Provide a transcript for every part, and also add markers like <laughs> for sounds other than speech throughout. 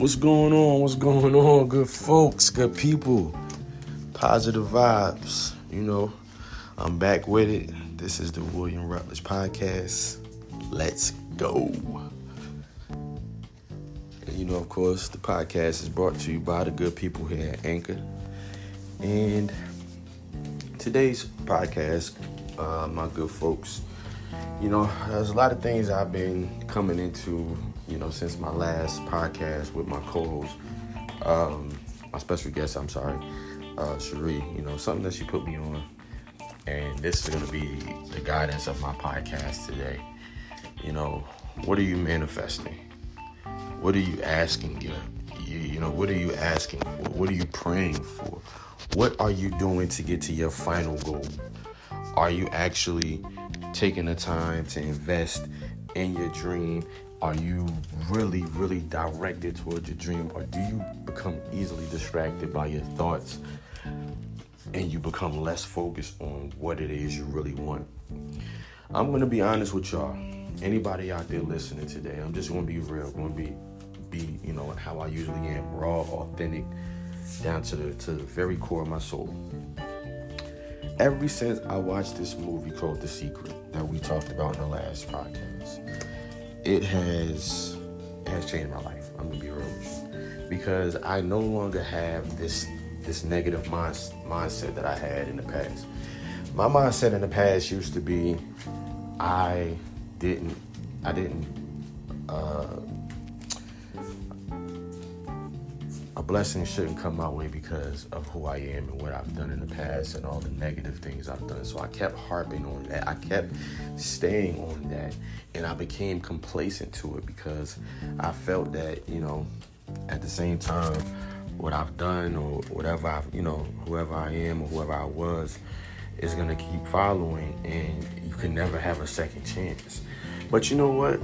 What's going on? What's going <laughs> on, good folks, good people? Positive vibes. You know, I'm back with it. This is the William Rutledge podcast. Let's go. And you know, of course, the podcast is brought to you by the good people here at Anchor. And today's podcast, uh, my good folks, you know, there's a lot of things I've been coming into, you know, since my last podcast with my co-host, um, my special guest. I'm sorry, uh, Cherie. You know, something that she put me on, and this is going to be the guidance of my podcast today. You know, what are you manifesting? What are you asking? You, you, you know, what are you asking for? What are you praying for? What are you doing to get to your final goal? Are you actually taking the time to invest in your dream? Are you really, really directed towards your dream? Or do you become easily distracted by your thoughts and you become less focused on what it is you really want? I'm going to be honest with y'all. Anybody out there listening today, I'm just going to be real. I'm going to be, be, you know, how I usually am raw, authentic, down to the, to the very core of my soul ever since I watched this movie called The Secret that we talked about in the last podcast, it has it has changed my life. I'm gonna be real because I no longer have this this negative mind, mindset that I had in the past. My mindset in the past used to be I didn't I didn't uh, a blessing shouldn't come my way because of who I am and what I've done in the past and all the negative things I've done. So I kept harping on that. I kept staying on that and I became complacent to it because I felt that, you know, at the same time, what I've done or whatever I've, you know, whoever I am or whoever I was is going to keep following and you can never have a second chance. But you know what?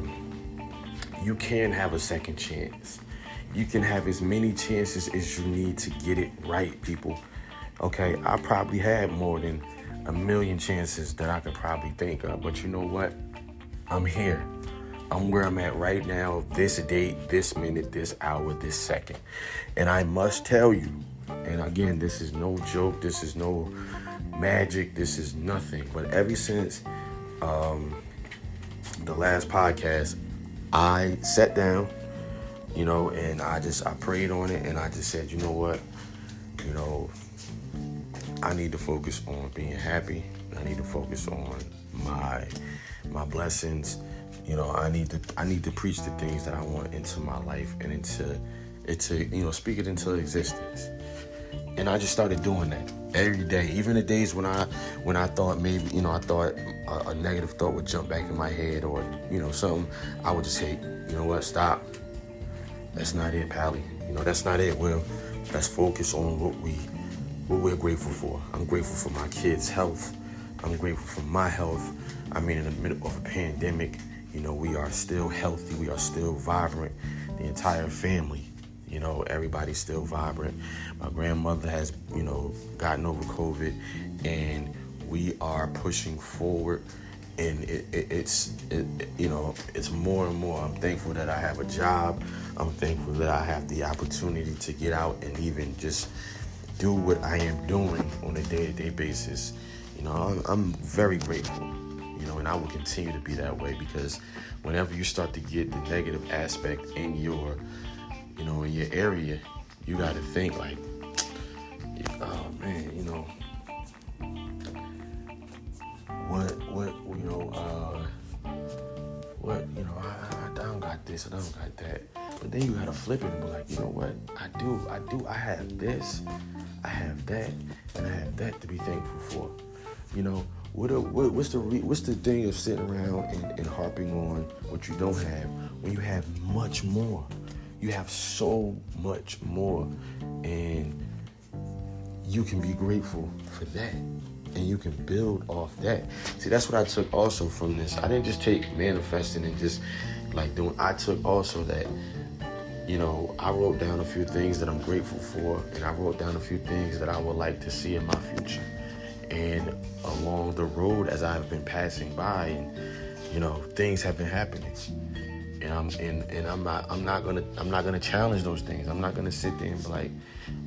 You can have a second chance you can have as many chances as you need to get it right, people. Okay, I probably had more than a million chances that I could probably think of, but you know what? I'm here. I'm where I'm at right now, this date, this minute, this hour, this second. And I must tell you, and again, this is no joke, this is no magic, this is nothing. But ever since um, the last podcast, I sat down you know, and I just I prayed on it and I just said, you know what, you know, I need to focus on being happy. I need to focus on my my blessings. You know, I need to I need to preach the things that I want into my life and into into you know speak it into existence. And I just started doing that every day, even the days when I when I thought maybe you know I thought a, a negative thought would jump back in my head or you know something. I would just say, you know what, stop that's not it, Pally. You know, that's not it, Will. Let's focus on what we what we're grateful for. I'm grateful for my kids' health. I'm grateful for my health. I mean, in the middle of a pandemic, you know, we are still healthy. We are still vibrant. The entire family, you know, everybody's still vibrant. My grandmother has, you know, gotten over COVID, and we are pushing forward and it, it, it's it, you know it's more and more i'm thankful that i have a job. I'm thankful that i have the opportunity to get out and even just do what i am doing on a day-to-day basis. You know i'm, I'm very grateful you know and i will continue to be that way because whenever you start to get the negative aspect in your you know in your area you got to think like this I don't got that but then you gotta flip it and be like you know what I do I do I have this I have that and I have that to be thankful for you know what, a, what what's the re, what's the thing of sitting around and, and harping on what you don't have when you have much more you have so much more and you can be grateful for that and you can build off that. See, that's what I took also from this. I didn't just take manifesting and just like doing, I took also that, you know, I wrote down a few things that I'm grateful for, and I wrote down a few things that I would like to see in my future. And along the road, as I've been passing by, and you know, things have been happening. And I'm and, and I'm not I'm not gonna I'm not gonna challenge those things. I'm not gonna sit there and be like,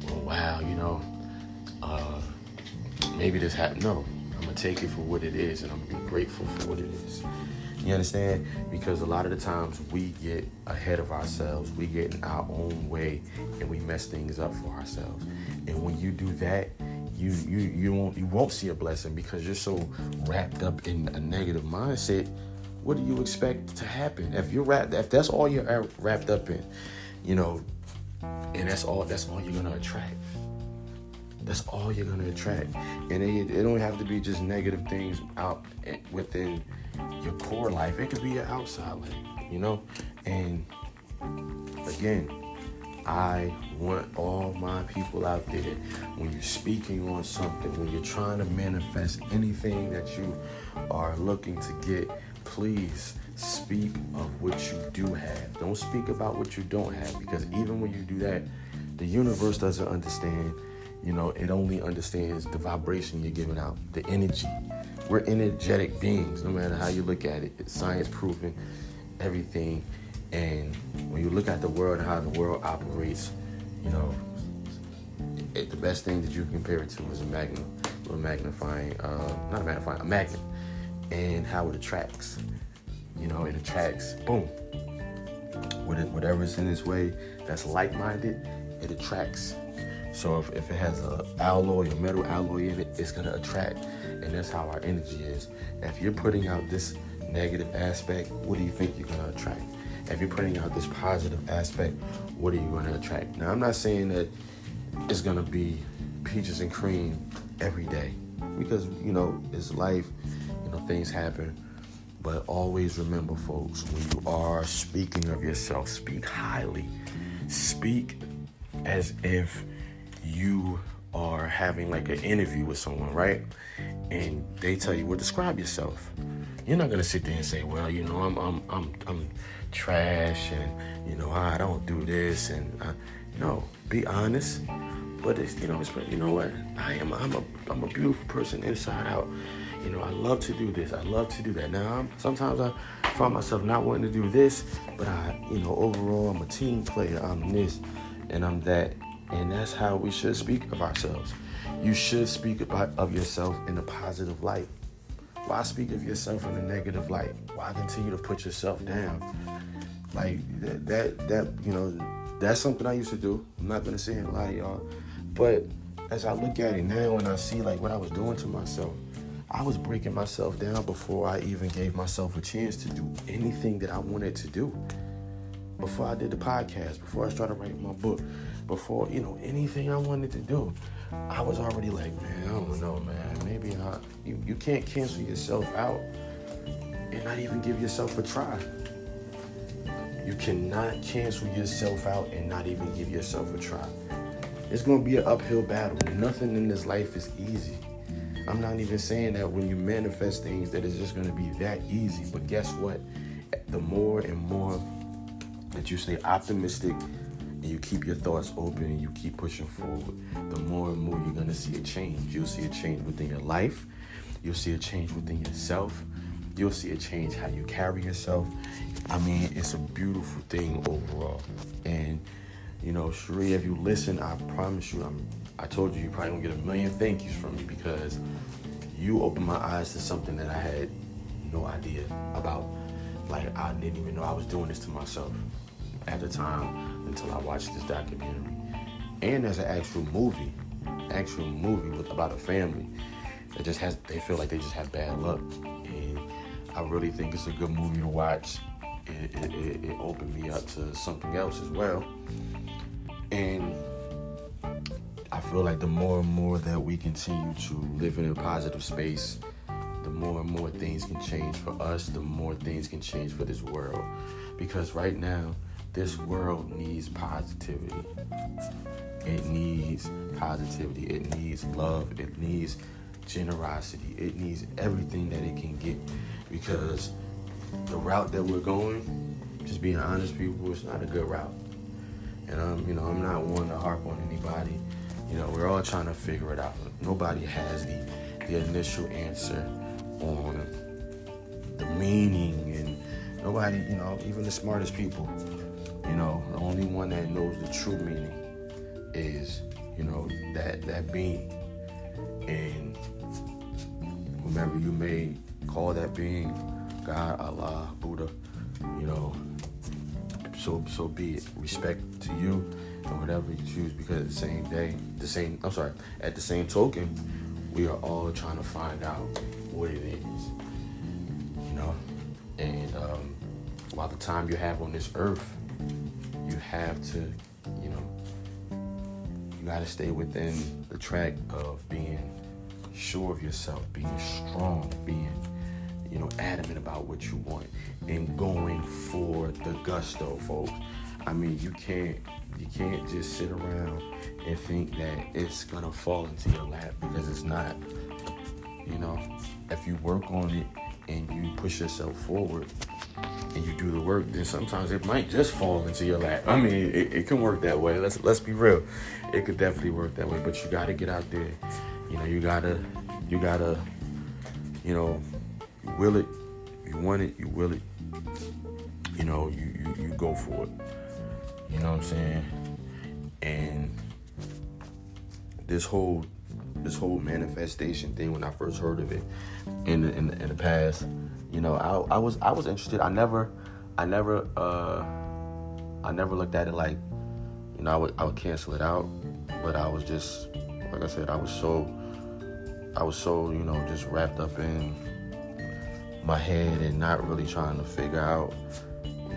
well, wow, you know, uh, maybe this happened. No, I'm gonna take it for what it is, and I'm gonna be grateful for what it is. You understand? Because a lot of the times we get ahead of ourselves, we get in our own way, and we mess things up for ourselves. And when you do that, you you you won't you won't see a blessing because you're so wrapped up in a negative mindset. What do you expect to happen if you're wrapped? If that's all you're wrapped up in, you know, and that's all that's all you're gonna attract. That's all you're gonna attract, and it, it don't have to be just negative things out within your core life. It could be your outside life, you know. And again, I want all my people out there when you're speaking on something, when you're trying to manifest anything that you are looking to get, please speak of what you do have. Don't speak about what you don't have because even when you do that, the universe doesn't understand. You know, it only understands the vibration you're giving out, the energy. We're energetic beings, no matter how you look at it. It's science proven everything. And when you look at the world how the world operates, you know, it, the best thing that you can compare it to is a magnet, a magnifying, uh, not a magnifying, a magnet, and how it attracts. You know, it attracts, boom. Whatever's in this way that's like-minded, it attracts. So if, if it has a alloy, a metal alloy in it, it's gonna attract and that's how our energy is. If you're putting out this negative aspect, what do you think you're going to attract? If you're putting out this positive aspect, what are you going to attract? Now, I'm not saying that it's going to be peaches and cream every day because, you know, it's life, you know, things happen. But always remember, folks, when you are speaking of yourself, speak highly. Speak as if you are having like an interview with someone, right? And they tell you, well, describe yourself. You're not gonna sit there and say, well, you know, I'm I'm I'm I'm trash, and you know, I don't do this, and I, no, be honest. But it's you know, it's you know what? I am I'm a I'm a beautiful person inside out. You know, I love to do this. I love to do that. Now, I'm, sometimes I find myself not wanting to do this, but I, you know, overall, I'm a team player. I'm this, and I'm that and that's how we should speak of ourselves. You should speak about, of yourself in a positive light. Why speak of yourself in a negative light? Why continue to put yourself down? Like that, that, that you know, that's something I used to do. I'm not gonna say and lie y'all, but as I look at it now and I see like what I was doing to myself, I was breaking myself down before I even gave myself a chance to do anything that I wanted to do. Before I did the podcast, before I started writing my book, before you know anything I wanted to do. I was already like, man, I don't know, man. Maybe not. You, you can't cancel yourself out and not even give yourself a try. You cannot cancel yourself out and not even give yourself a try. It's gonna be an uphill battle. Nothing in this life is easy. I'm not even saying that when you manifest things that it's just gonna be that easy. But guess what? The more and more that you stay optimistic and you keep your thoughts open and you keep pushing forward, the more and more you're gonna see a change. You'll see a change within your life. You'll see a change within yourself. You'll see a change how you carry yourself. I mean, it's a beautiful thing overall. And you know, Sheree, if you listen, I promise you, I'm. I told you, you probably gonna get a million thank yous from me because you opened my eyes to something that I had no idea about. Like I didn't even know I was doing this to myself at the time until I watched this documentary. And there's an actual movie, actual movie with about a family that just has they feel like they just have bad luck. And I really think it's a good movie to watch. It, it, it, it opened me up to something else as well. And I feel like the more and more that we continue to live in a positive space, the more and more things can change for us, the more things can change for this world. Because right now, this world needs positivity. It needs positivity. It needs love. It needs generosity. It needs everything that it can get because the route that we're going, just being honest, people, it's not a good route. And I'm, you know, I'm not one to harp on anybody. You know, we're all trying to figure it out. Nobody has the the initial answer on the meaning and Nobody, you know, even the smartest people, you know, the only one that knows the true meaning is, you know, that that being. And whomever you may call that being, God, Allah, Buddha, you know, so so be it. Respect to you and whatever you choose because the same day, the same I'm sorry, at the same token, we are all trying to find out what it is. You know? And um, while the time you have on this earth, have to, you know, you gotta stay within the track of being sure of yourself, being strong, being you know, adamant about what you want and going for the gusto, folks. I mean, you can't you can't just sit around and think that it's gonna fall into your lap because it's not. You know, if you work on it and you push yourself forward and you do the work, then sometimes it might just fall into your lap. I mean, it, it can work that way. Let's let's be real. It could definitely work that way, but you gotta get out there. You know, you gotta you gotta, you know, you will it, you want it, you will it. You know, you, you, you go for it. You know what I'm saying? And this whole this whole manifestation thing when I first heard of it in the, in the, in the past, you know, I, I was I was interested. I never I never uh I never looked at it like, you know, I would I would cancel it out, but I was just like I said, I was so I was so, you know, just wrapped up in my head and not really trying to figure out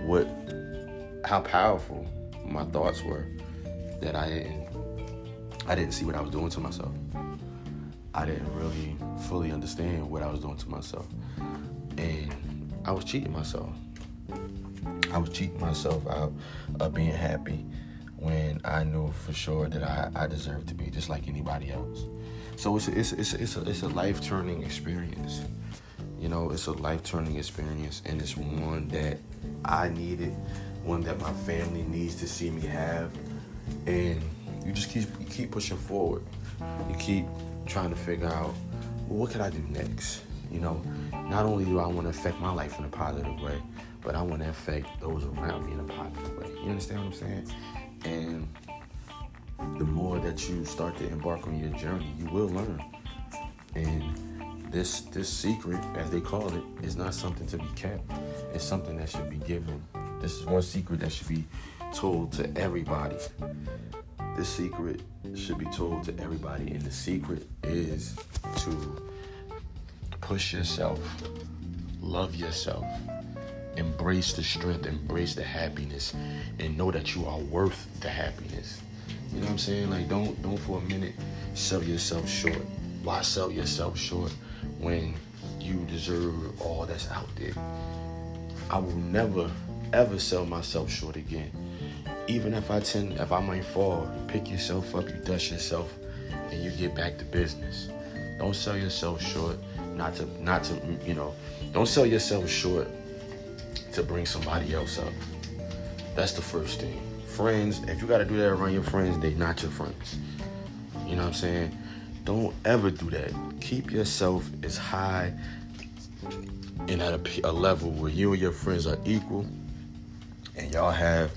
what how powerful my thoughts were that I I didn't see what I was doing to myself. I didn't really fully understand what I was doing to myself. And I was cheating myself. I was cheating myself out of being happy when I knew for sure that I, I deserved to be just like anybody else. So it's a, it's a, it's a, it's a, it's a life turning experience. You know, it's a life turning experience, and it's one that I needed, one that my family needs to see me have, and you just keep you keep pushing forward. You keep trying to figure out well, what can I do next. You know, not only do I want to affect my life in a positive way, but I want to affect those around me in a positive way. You understand what I'm saying? And the more that you start to embark on your journey, you will learn. And this this secret, as they call it, is not something to be kept. It's something that should be given. This is one secret that should be told to everybody. This secret should be told to everybody, and the secret is to push yourself, love yourself, embrace the strength, embrace the happiness, and know that you are worth the happiness. You know what I'm saying? Like don't don't for a minute sell yourself short. Why sell yourself short when you deserve all that's out there? I will never ever sell myself short again. Even if I tend if I might fall, pick yourself up, you dust yourself, and you get back to business. Don't sell yourself short, not to not to you know, don't sell yourself short to bring somebody else up. That's the first thing friends, if you got to do that around your friends, they not your friends. You know what I'm saying? Don't ever do that. Keep yourself as high and at a, a level where you and your friends are equal and y'all have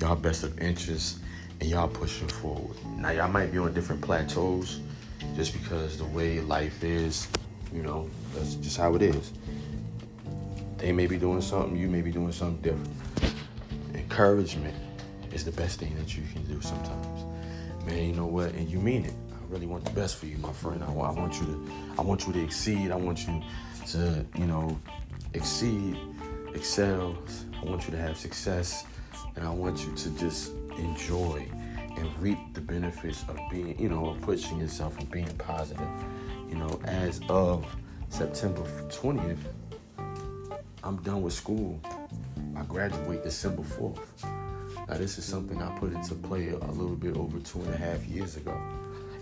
y'all best of interests and y'all pushing forward. Now y'all might be on different plateaus just because the way life is, you know, that's just how it is. They may be doing something, you may be doing something different. Encouragement is the best thing that you can do sometimes. Man, you know what? And you mean it. I really want the best for you, my friend. I, I want you to, I want you to exceed. I want you to, you know, exceed, excel. I want you to have success, and I want you to just enjoy and reap the benefits of being, you know, of pushing yourself and being positive. You know, as of September 20th, I'm done with school. I graduate December 4th. Now, this is something I put into play a little bit over two and a half years ago.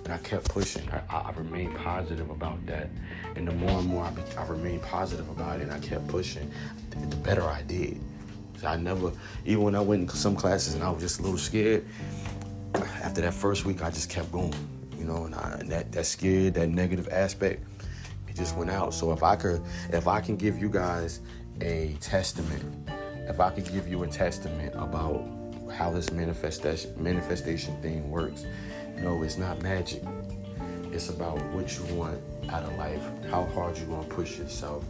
And I kept pushing. I, I remained positive about that. And the more and more I, be, I remained positive about it and I kept pushing, the better I did. I never, even when I went in some classes and I was just a little scared, after that first week, I just kept going. You know, and, I, and that, that scared, that negative aspect, it just went out. So if I could, if I can give you guys a testament, if I could give you a testament about how this manifestation manifestation thing works, no, it's not magic. It's about what you want out of life, how hard you want to push yourself.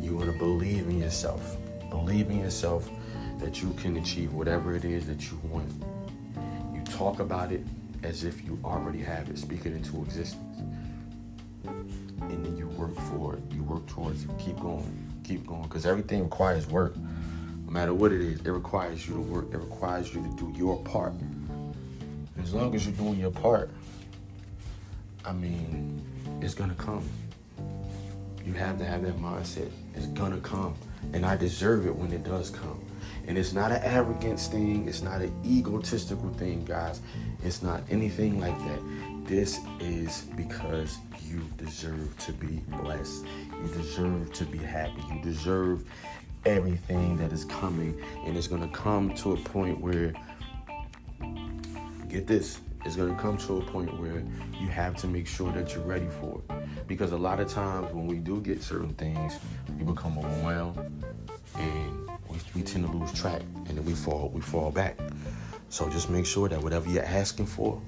You want to believe in yourself. Believe in yourself that you can achieve whatever it is that you want. You talk about it as if you already have it, speak it into existence. And then you work for it. You work towards it. Keep going. Keep going. Because everything requires work. No matter what it is, it requires you to work. It requires you to do your part. As long as you're doing your part, I mean, it's gonna come. You have to have that mindset. It's gonna come. And I deserve it when it does come. And it's not an arrogance thing, it's not an egotistical thing, guys. It's not anything like that. This is because you deserve to be blessed. You deserve to be happy. You deserve everything that is coming. And it's gonna come to a point where get this, it's going to come to a point where you have to make sure that you're ready for it. Because a lot of times when we do get certain things, we become overwhelmed and we, tend to lose track and then we fall we fall back. So just make sure that whatever you're asking for,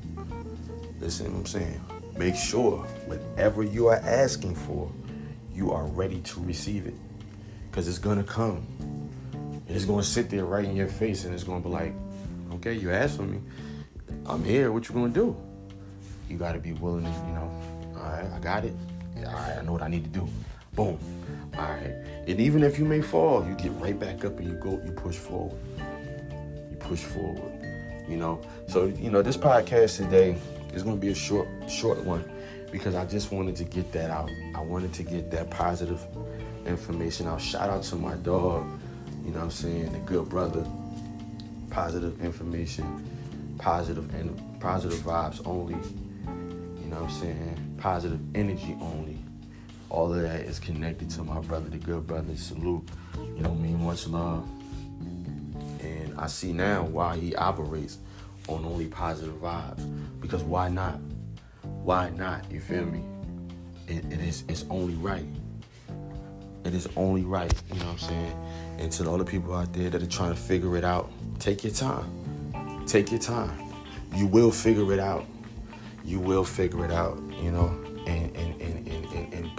listen what I'm saying, make sure whatever you are asking for, you are ready to receive it. Because it's to come. And it's to sit there right in your face and it's to be like, okay, you asked for me I'm here. What you gonna do? You gotta be willing to, you know, all right, I got it. All right, I know what I need to do. Boom. All right. And even if you may fall, you get right back up and you go, you push forward. You push forward. You know. So, you know, this podcast today is gonna be a short, short one because I just wanted to get that out. I wanted to get that positive information out. Shout out to my dog, you know what I'm saying, the good brother. Positive information positive and positive vibes only. You know what I'm saying? Positive energy only. All of that is connected to my brother, the good brother. Salute. You know, mean much love. And I see now why he operates on only positive vibes. Because why not? Why not? You feel me? It, it is it's only right. It is only right, you know what I'm saying? And to all the people out there that are trying to figure it out, take your time Take your time. You will figure it out. You will figure it out, you know, and, and, and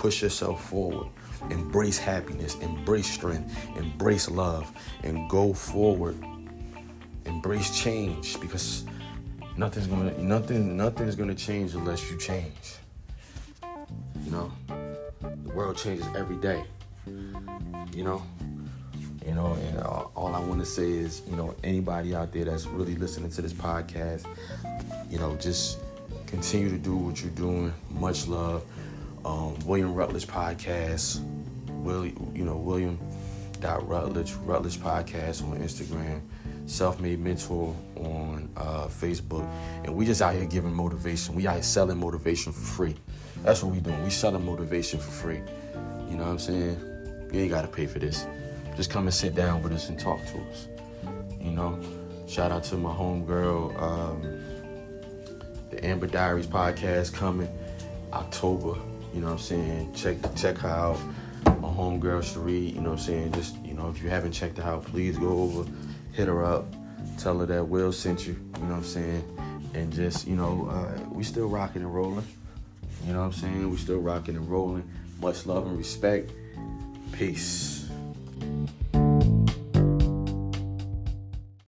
push yourself forward. Embrace happiness, embrace strength, embrace love, and go forward. Embrace change because nothing's gonna nothing nothing's gonna change unless you change. You know, the world changes every day. You know, you know, and uh, all I want to say is, you know, anybody out there that's really listening to this podcast, you know, just continue to do what you're doing. Much love. Um, William Rutledge podcast. Will you know William dot Rutledge Rutledge podcast on Instagram. Self-made mentor on uh, Facebook, and we just out here giving motivation. We out here selling motivation for free. That's what we doing. We selling motivation for free. You know what I'm saying? You ain't gotta pay for this just come and sit down with us and talk to us. You know, shout out to my homegirl, um, the Amber Diaries podcast coming October. You know what I'm saying? Check check her out. My homegirl Cherie, you know what I'm saying? Just, you know, if you haven't checked her out, please go over, hit her up, tell her that Will sent you, you know what I'm saying? And just, you know, uh, we still rocking and rolling. You know what I'm saying? We still rocking and rolling. Much love and respect. Peace.